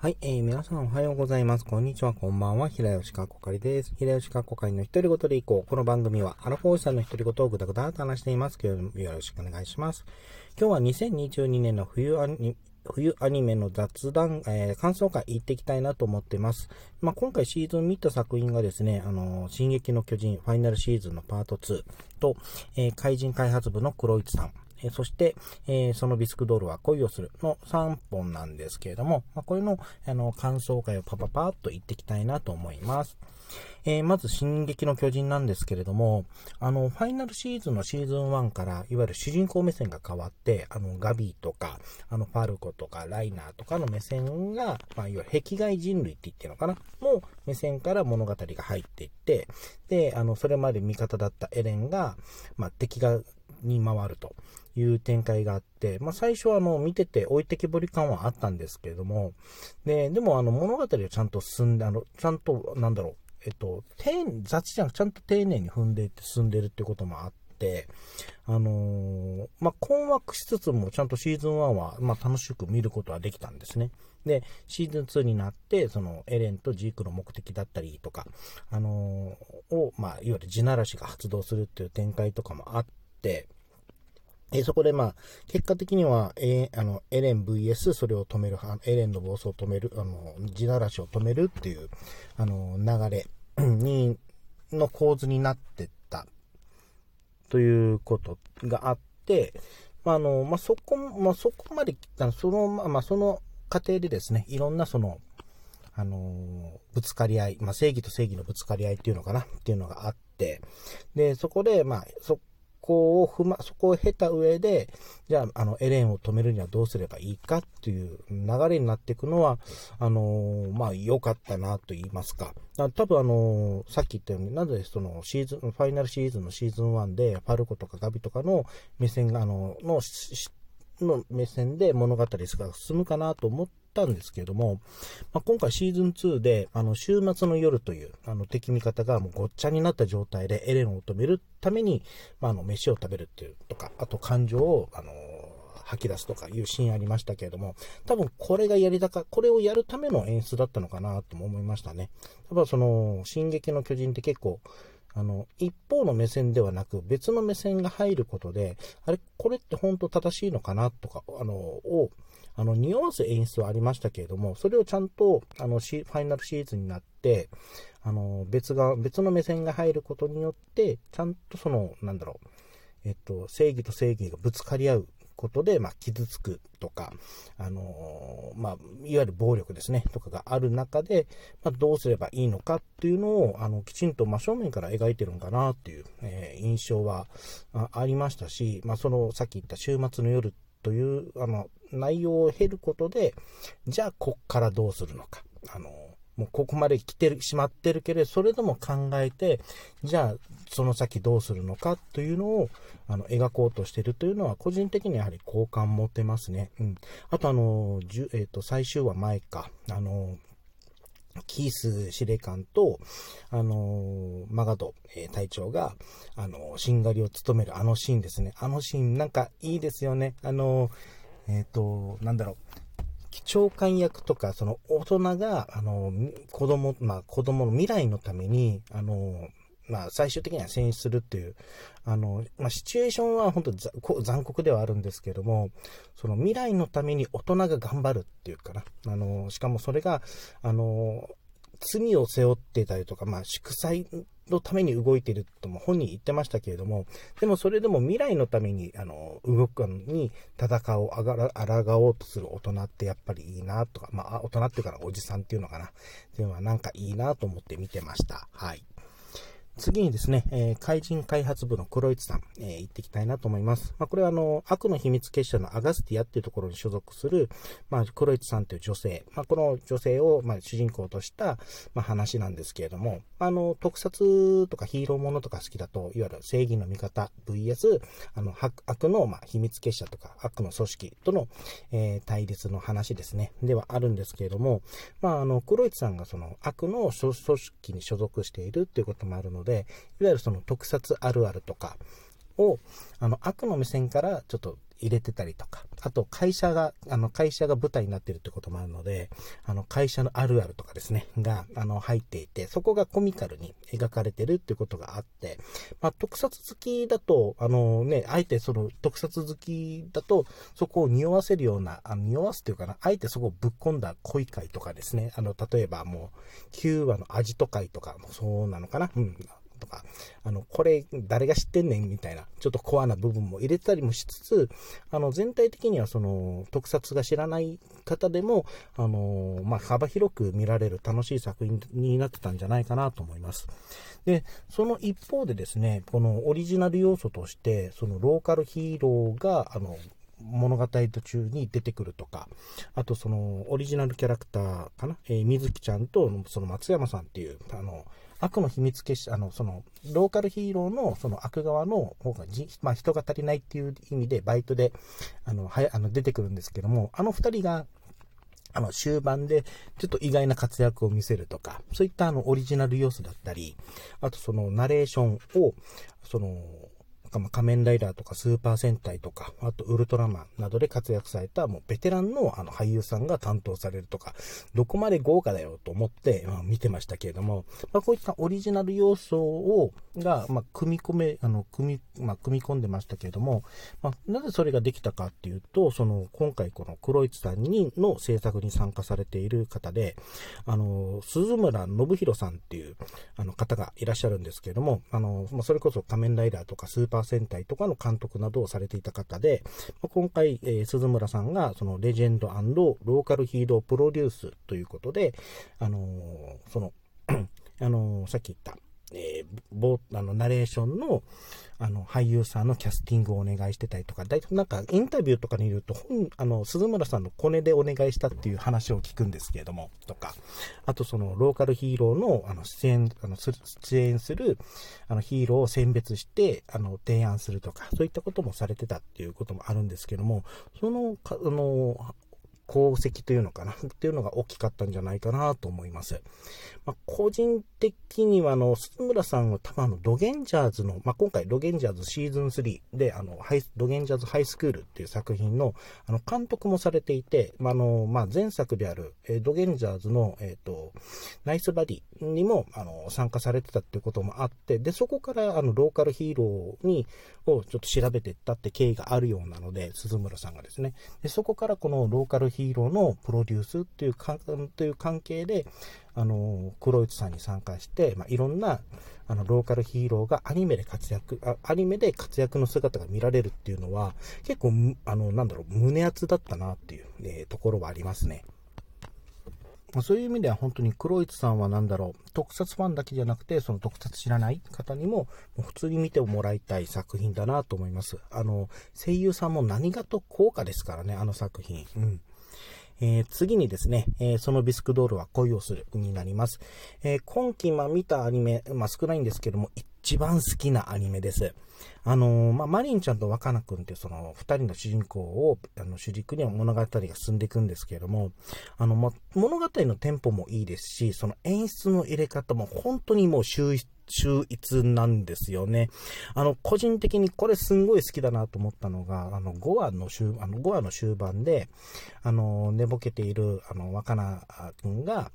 はい、えー、皆さんおはようございます。こんにちは、こんばんは。平吉かっこかりです。平吉かっこかりの独り言でいこう。この番組は、アラフォーさんの独り言をぐだぐだと話しています。今日もよろしくお願いします。今日は2022年の冬アニ冬アニメの雑談、えー、感想会行っていきたいなと思ってます。まあ、今回シーズン見た作品がですね、あのー、進撃の巨人ファイナルシーズンのパート2と、えー、怪人開発部の黒市さん、えそして、えそのビスクドールは恋をするの3本なんですけれども、まあ、これのあの感想会をパパパーっと言っていきたいなと思います。えー、まず、進撃の巨人なんですけれども、あの、ファイナルシーズンのシーズン1から、いわゆる主人公目線が変わって、あの、ガビーとか、あの、ファルコとか、ライナーとかの目線が、まあ、いわゆる壁外人類って言ってるのかな？の目線から物語が入っていって、で、あの、それまで味方だったエレンが、まあ、敵が、に回るという展開があって、まあ、最初はあの見てて置いてきぼり感はあったんですけれども、で、でもあの物語をちゃんと進んで、あの、ちゃんと、なんだろう、えっと、雑じゃん、ちゃんと丁寧に踏んでいって進んでるってこともあって、あのー、まあ、困惑しつつもちゃんとシーズン1は、まあ、楽しく見ることはできたんですね。で、シーズン2になって、その、エレンとジークの目的だったりとか、あのー、を、まあ、いわゆる地ならしが発動するっていう展開とかもあって、えそこでまあ、結果的には、えあの、エレン VS それを止める、エレンの暴走を止める、あの、地ならしを止めるっていう、あの、流れ に、の構図になってった、ということがあって、まあ、あの、まあ、そこ、まあ、そこまで、あのその、まあ、その過程でですね、いろんなその、あの、ぶつかり合い、まあ、正義と正義のぶつかり合いっていうのかなっていうのがあって、で、そこで、まあ、そこを踏ま、そこを経た上で、じゃあ、あの、エレンを止めるにはどうすればいいかっていう流れになっていくのは、あのー、まあ、良かったなと言いますか。多分あのー、さっき言ったように、なぜそのシーズン、ファイナルシーズンのシーズン1で、ファルコとかガビとかの目線が、あの、の、の目線で物語が進むかなと思ってたんですけれども、まあ、今回シーズン2で、あの、週末の夜という、あの、敵味方がもうごっちゃになった状態でエレンを止めるために、まあ、あの、飯を食べるっていうとか、あと感情を、あの、吐き出すとかいうシーンありましたけれども、多分これがやりたか、これをやるための演出だったのかなとも思いましたね。多分その、進撃の巨人って結構、あの、一方の目線ではなく別の目線が入ることで、あれ、これって本当正しいのかなとか、あの、を、あの、匂わす演出はありましたけれども、それをちゃんと、あの、ファイナルシーズンになって、あの、別が、別の目線が入ることによって、ちゃんとその、なんだろう、えっと、正義と正義がぶつかり合うことで、まあ、傷つくとか、あのー、まあ、いわゆる暴力ですね、とかがある中で、まあ、どうすればいいのかっていうのを、あの、きちんと真正面から描いてるんかなっていう、えー、印象はありましたし、まあ、その、さっき言った週末の夜という、あの、内容を経ることで、じゃあ、こっからどうするのか。あの、もうここまで来てしまってるけれど、それでも考えて、じゃあ、その先どうするのかというのを、あの、描こうとしてるというのは、個人的にやはり好感持てますね。うん。あと、あの、えっ、ー、と、最終話前か、あの、キース司令官と、あのマガド、えー、隊長が、あのしんがりを務めるあのシーンですね。あのシーン、なんかいいですよね。あのえっ、と、なんだろう。長官役とか、その大人が、あの、子供、まあ子供の未来のために、あの、まあ最終的には選出するっていう、あの、まあシチュエーションは本当残酷ではあるんですけども、その未来のために大人が頑張るっていうかな。あの、しかもそれが、あの、罪を背負ってたりとか、まあ祝祭のために動いてるとも本人言ってましたけれども、でもそれでも未来のために、あの、動くのに戦おう、あがら、抗おうとする大人ってやっぱりいいなとか、まあ、大人っていうかな、おじさんっていうのかな。っていうのはなんかいいなと思って見てました。はい。次にですね、えー、怪人開発部の黒市さん、えー、行っていきたいなと思います。まあ、これはあの、悪の秘密結社のアガスティアっていうところに所属する、まあ、黒市さんという女性、まあ、この女性を、まあ、主人公とした、まあ、話なんですけれども、あの、特撮とかヒーローものとか好きだと、いわゆる正義の味方 VS、あの、悪の、まあ、秘密結社とか悪の組織との、えー、対立の話ですね、ではあるんですけれども、まあ、あの、黒市さんがその悪の組織に所属しているっていうこともあるので、で、いわゆるその特撮あるあるとかを、あの、悪の目線からちょっと入れてたりとか、あと会社が、あの会社が舞台になってるってこともあるので、あの会社のあるあるとかですね、が、あの入っていて、そこがコミカルに描かれてるっていうことがあって、まあ、特撮好きだと、あのね、あえてその特撮好きだと、そこを匂わせるような、あの匂わすっていうかな、あえてそこをぶっ込んだ恋会とかですね、あの、例えばもう、9話の味と会とかもそうなのかな、うん、とか、あの、これ誰が知ってんねんみたいな、ちょっとコアな部分も入れたりもしつつ、あの、全体的にはその、特撮が知らない方でも、あの、まあ、幅広く見られる楽しい作品になってたんじゃないかなと思います。で、その一方でですね、このオリジナル要素として、そのローカルヒーローが、あの、物語途中に出てくるとか、あとそのオリジナルキャラクターかな、えー、水木ちゃんとその松山さんっていう、あの、悪の秘密結社、あの、その、ローカルヒーローの、その悪側の方がじ、まあ、人が足りないっていう意味で、バイトで、あの、はや、あの、出てくるんですけども、あの二人が、あの、終盤で、ちょっと意外な活躍を見せるとか、そういったあの、オリジナル要素だったり、あとその、ナレーションを、その、仮面ライダーとかスーパー戦隊とか、あとウルトラマンなどで活躍されたもうベテランのあの俳優さんが担当されるとか、どこまで豪華だよと思って、まあ、見てましたけれども、まあ、こういったオリジナル要素を、が、まあ、組み込め、あの、組み、まあ、組み込んでましたけれども、まあ、なぜそれができたかっていうと、その、今回この黒市さんの制作に参加されている方で、あの、鈴村信弘さんっていう、あの方がいらっしゃるんですけれども、あの、まあ、それこそ仮面ライダーとかスーパー戦隊とかの監督などをされていた方で、今回、えー、鈴村さんがそのレジェンドローカルヒーロープロデュースということで、あのー、その、あのー、さっき言った、えー、あの、ナレーションの、あの、俳優さんのキャスティングをお願いしてたりとか、大体なんかインタビューとかにいると、本、あの、鈴村さんのコネでお願いしたっていう話を聞くんですけれども、とか、あとその、ローカルヒーローの、あの、出演、あの、出演する、あの、ヒーローを選別して、あの、提案するとか、そういったこともされてたっていうこともあるんですけども、その、あの、功績というのかな？っていうのが大きかったんじゃないかなと思います。まあ、個人的には、あの、鈴村さんは多分あの、ドゲンジャーズの、まあ、今回ドゲンジャーズシーズン3で、あの、ハイドゲンジャーズハイスクールっていう作品の、あの、監督もされていて、まあ、あの、まあ、前作である、えー、ドゲンジャーズの、えっ、ー、と、ナイスバディにも、あの、参加されてたっていうこともあって、で、そこから、あの、ローカルヒーローに、をちょっと調べていったって経緯があるようなので、鈴村さんがですね。で、そこからこのローカルヒーローヒーローのプロデュースっていうか、という関係で、あの、黒市さんに参加して、まあ、いろんな、あの、ローカルヒーローがアニメで活躍、アニメで活躍の姿が見られるっていうのは、結構、あの、なんだろう、胸熱だったなっていう、え、ところはありますね。まそういう意味では本当に黒市さんは何だろう、特撮ファンだけじゃなくて、その特撮知らない方にも、も普通に見てもらいたい作品だなと思います。あの、声優さんも何がと効果ですからね、あの作品。うん。えー、次にですね、えー、そのビスクドールは恋をするになります。えー、今期、ま見たアニメ、まあ、少ないんですけども、一番好きなアニメです。あのまあ、マリンちゃんと若菜くんってその二人の主人公を、あの、主軸には物語が進んでいくんですけれども、あの、ま物語のテンポもいいですし、その演出の入れ方も本当にもう秀逸秀逸なんですよね。あの、個人的にこれすんごい好きだなと思ったのが、あの、5話の終、あの、5話の終盤で、あの、寝ぼけている、あの、若菜くんが、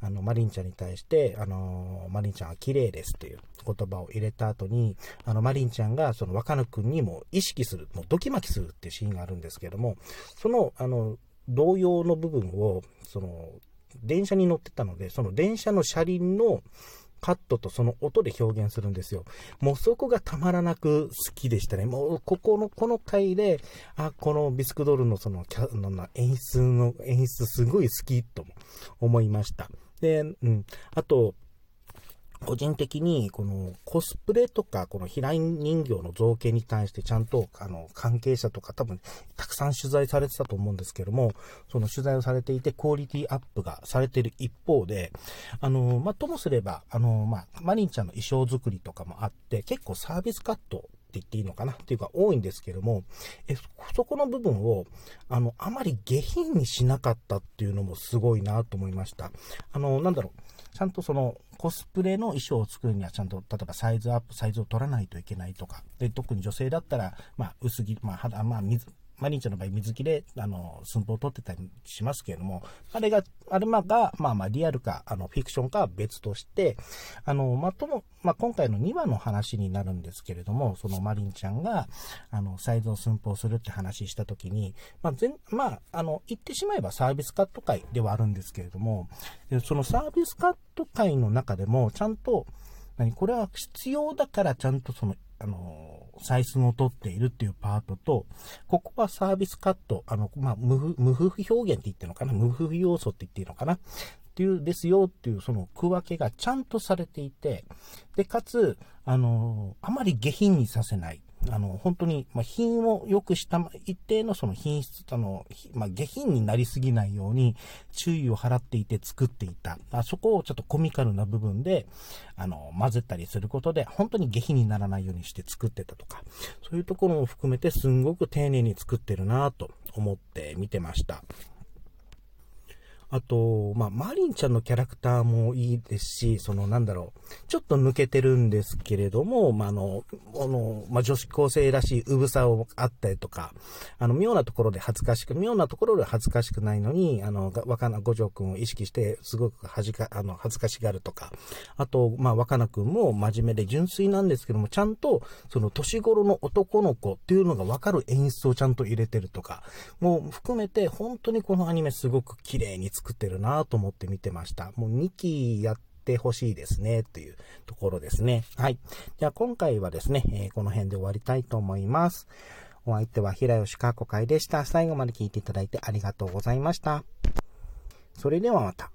あの、マリンちゃんに対して、あの、マリンちゃんは綺麗ですっていう言葉を入れた後に、あの、マリンちゃんが、その若野くんにも意識する、もうドキマキするっていうシーンがあるんですけども、その、あの、同様の部分を、その、電車に乗ってたので、その電車の車輪の、カットとその音で表現するんですよ。もうそこがたまらなく好きでしたね。もうここの、この回で、あ、このビスクドルのそのキャの演出の、演出すごい好きと思いました。で、うん。あと、個人的に、このコスプレとか、この平井人形の造形に対してちゃんと、あの、関係者とか多分、たくさん取材されてたと思うんですけども、その取材をされていて、クオリティアップがされている一方で、あの、ま、ともすれば、あの、ま、マリンちゃんの衣装作りとかもあって、結構サービスカットって言っていいのかなっていうか多いんですけども、え、そこの部分を、あの、あまり下品にしなかったっていうのもすごいなと思いました。あの、なんだろう、ちゃんとそのコスプレの衣装を作るにはちゃんと、例えばサイズアップ、サイズを取らないといけないとか、で、特に女性だったら、まあ、薄着、まあ、肌、まあ、水、マリンちゃんの場合水着で、あの、寸法を取ってたりしますけれども、あれが、あれまが、まあまあリアルか、あの、フィクションかは別として、あの、まあ、とも、まあ、今回の2話の話になるんですけれども、そのマリンちゃんが、あの、サイズを寸法するって話したときに、まあ、全、まあ、あの、言ってしまえばサービスカット会ではあるんですけれども、そのサービスカット会の中でも、ちゃんと、何これは必要だからちゃんとその、あの、採寸を取っているっていうパートと、ここはサービスカット、あの、まあ、無無夫婦表現って言ってるのかな？無風要素って言っていいのかな？っていう、ですよっていうその区分けがちゃんとされていて、で、かつ、あの、あまり下品にさせない。あの、本当に、まあ、品を良くした、一定のその品質、あの、まあ、下品になりすぎないように注意を払っていて作っていた。あそこをちょっとコミカルな部分で、あの、混ぜたりすることで、本当に下品にならないようにして作ってたとか、そういうところも含めてすんごく丁寧に作ってるなと思って見てました。あと、まあ、マリンちゃんのキャラクターもいいですし、その、なんだろう、ちょっと抜けてるんですけれども、まあ、あの、あの、まあ、女子高生らしいうぶさをあったりとか、あの、妙なところで恥ずかしく、妙なところで恥ずかしくないのに、あの、若菜五条くんを意識して、すごく恥か、あの、恥ずかしがるとか、あと、まあ、若菜くんも真面目で純粋なんですけども、ちゃんと、その、年頃の男の子っていうのがわかる演出をちゃんと入れてるとか、もう含めて、本当にこのアニメすごく綺麗に作ってるなと思って見てました。もう2期やってほしいですね、というところですね。はい。じゃあ今回はですね、えー、この辺で終わりたいと思います。お相手は平吉かこ会でした。最後まで聞いていただいてありがとうございました。それではまた。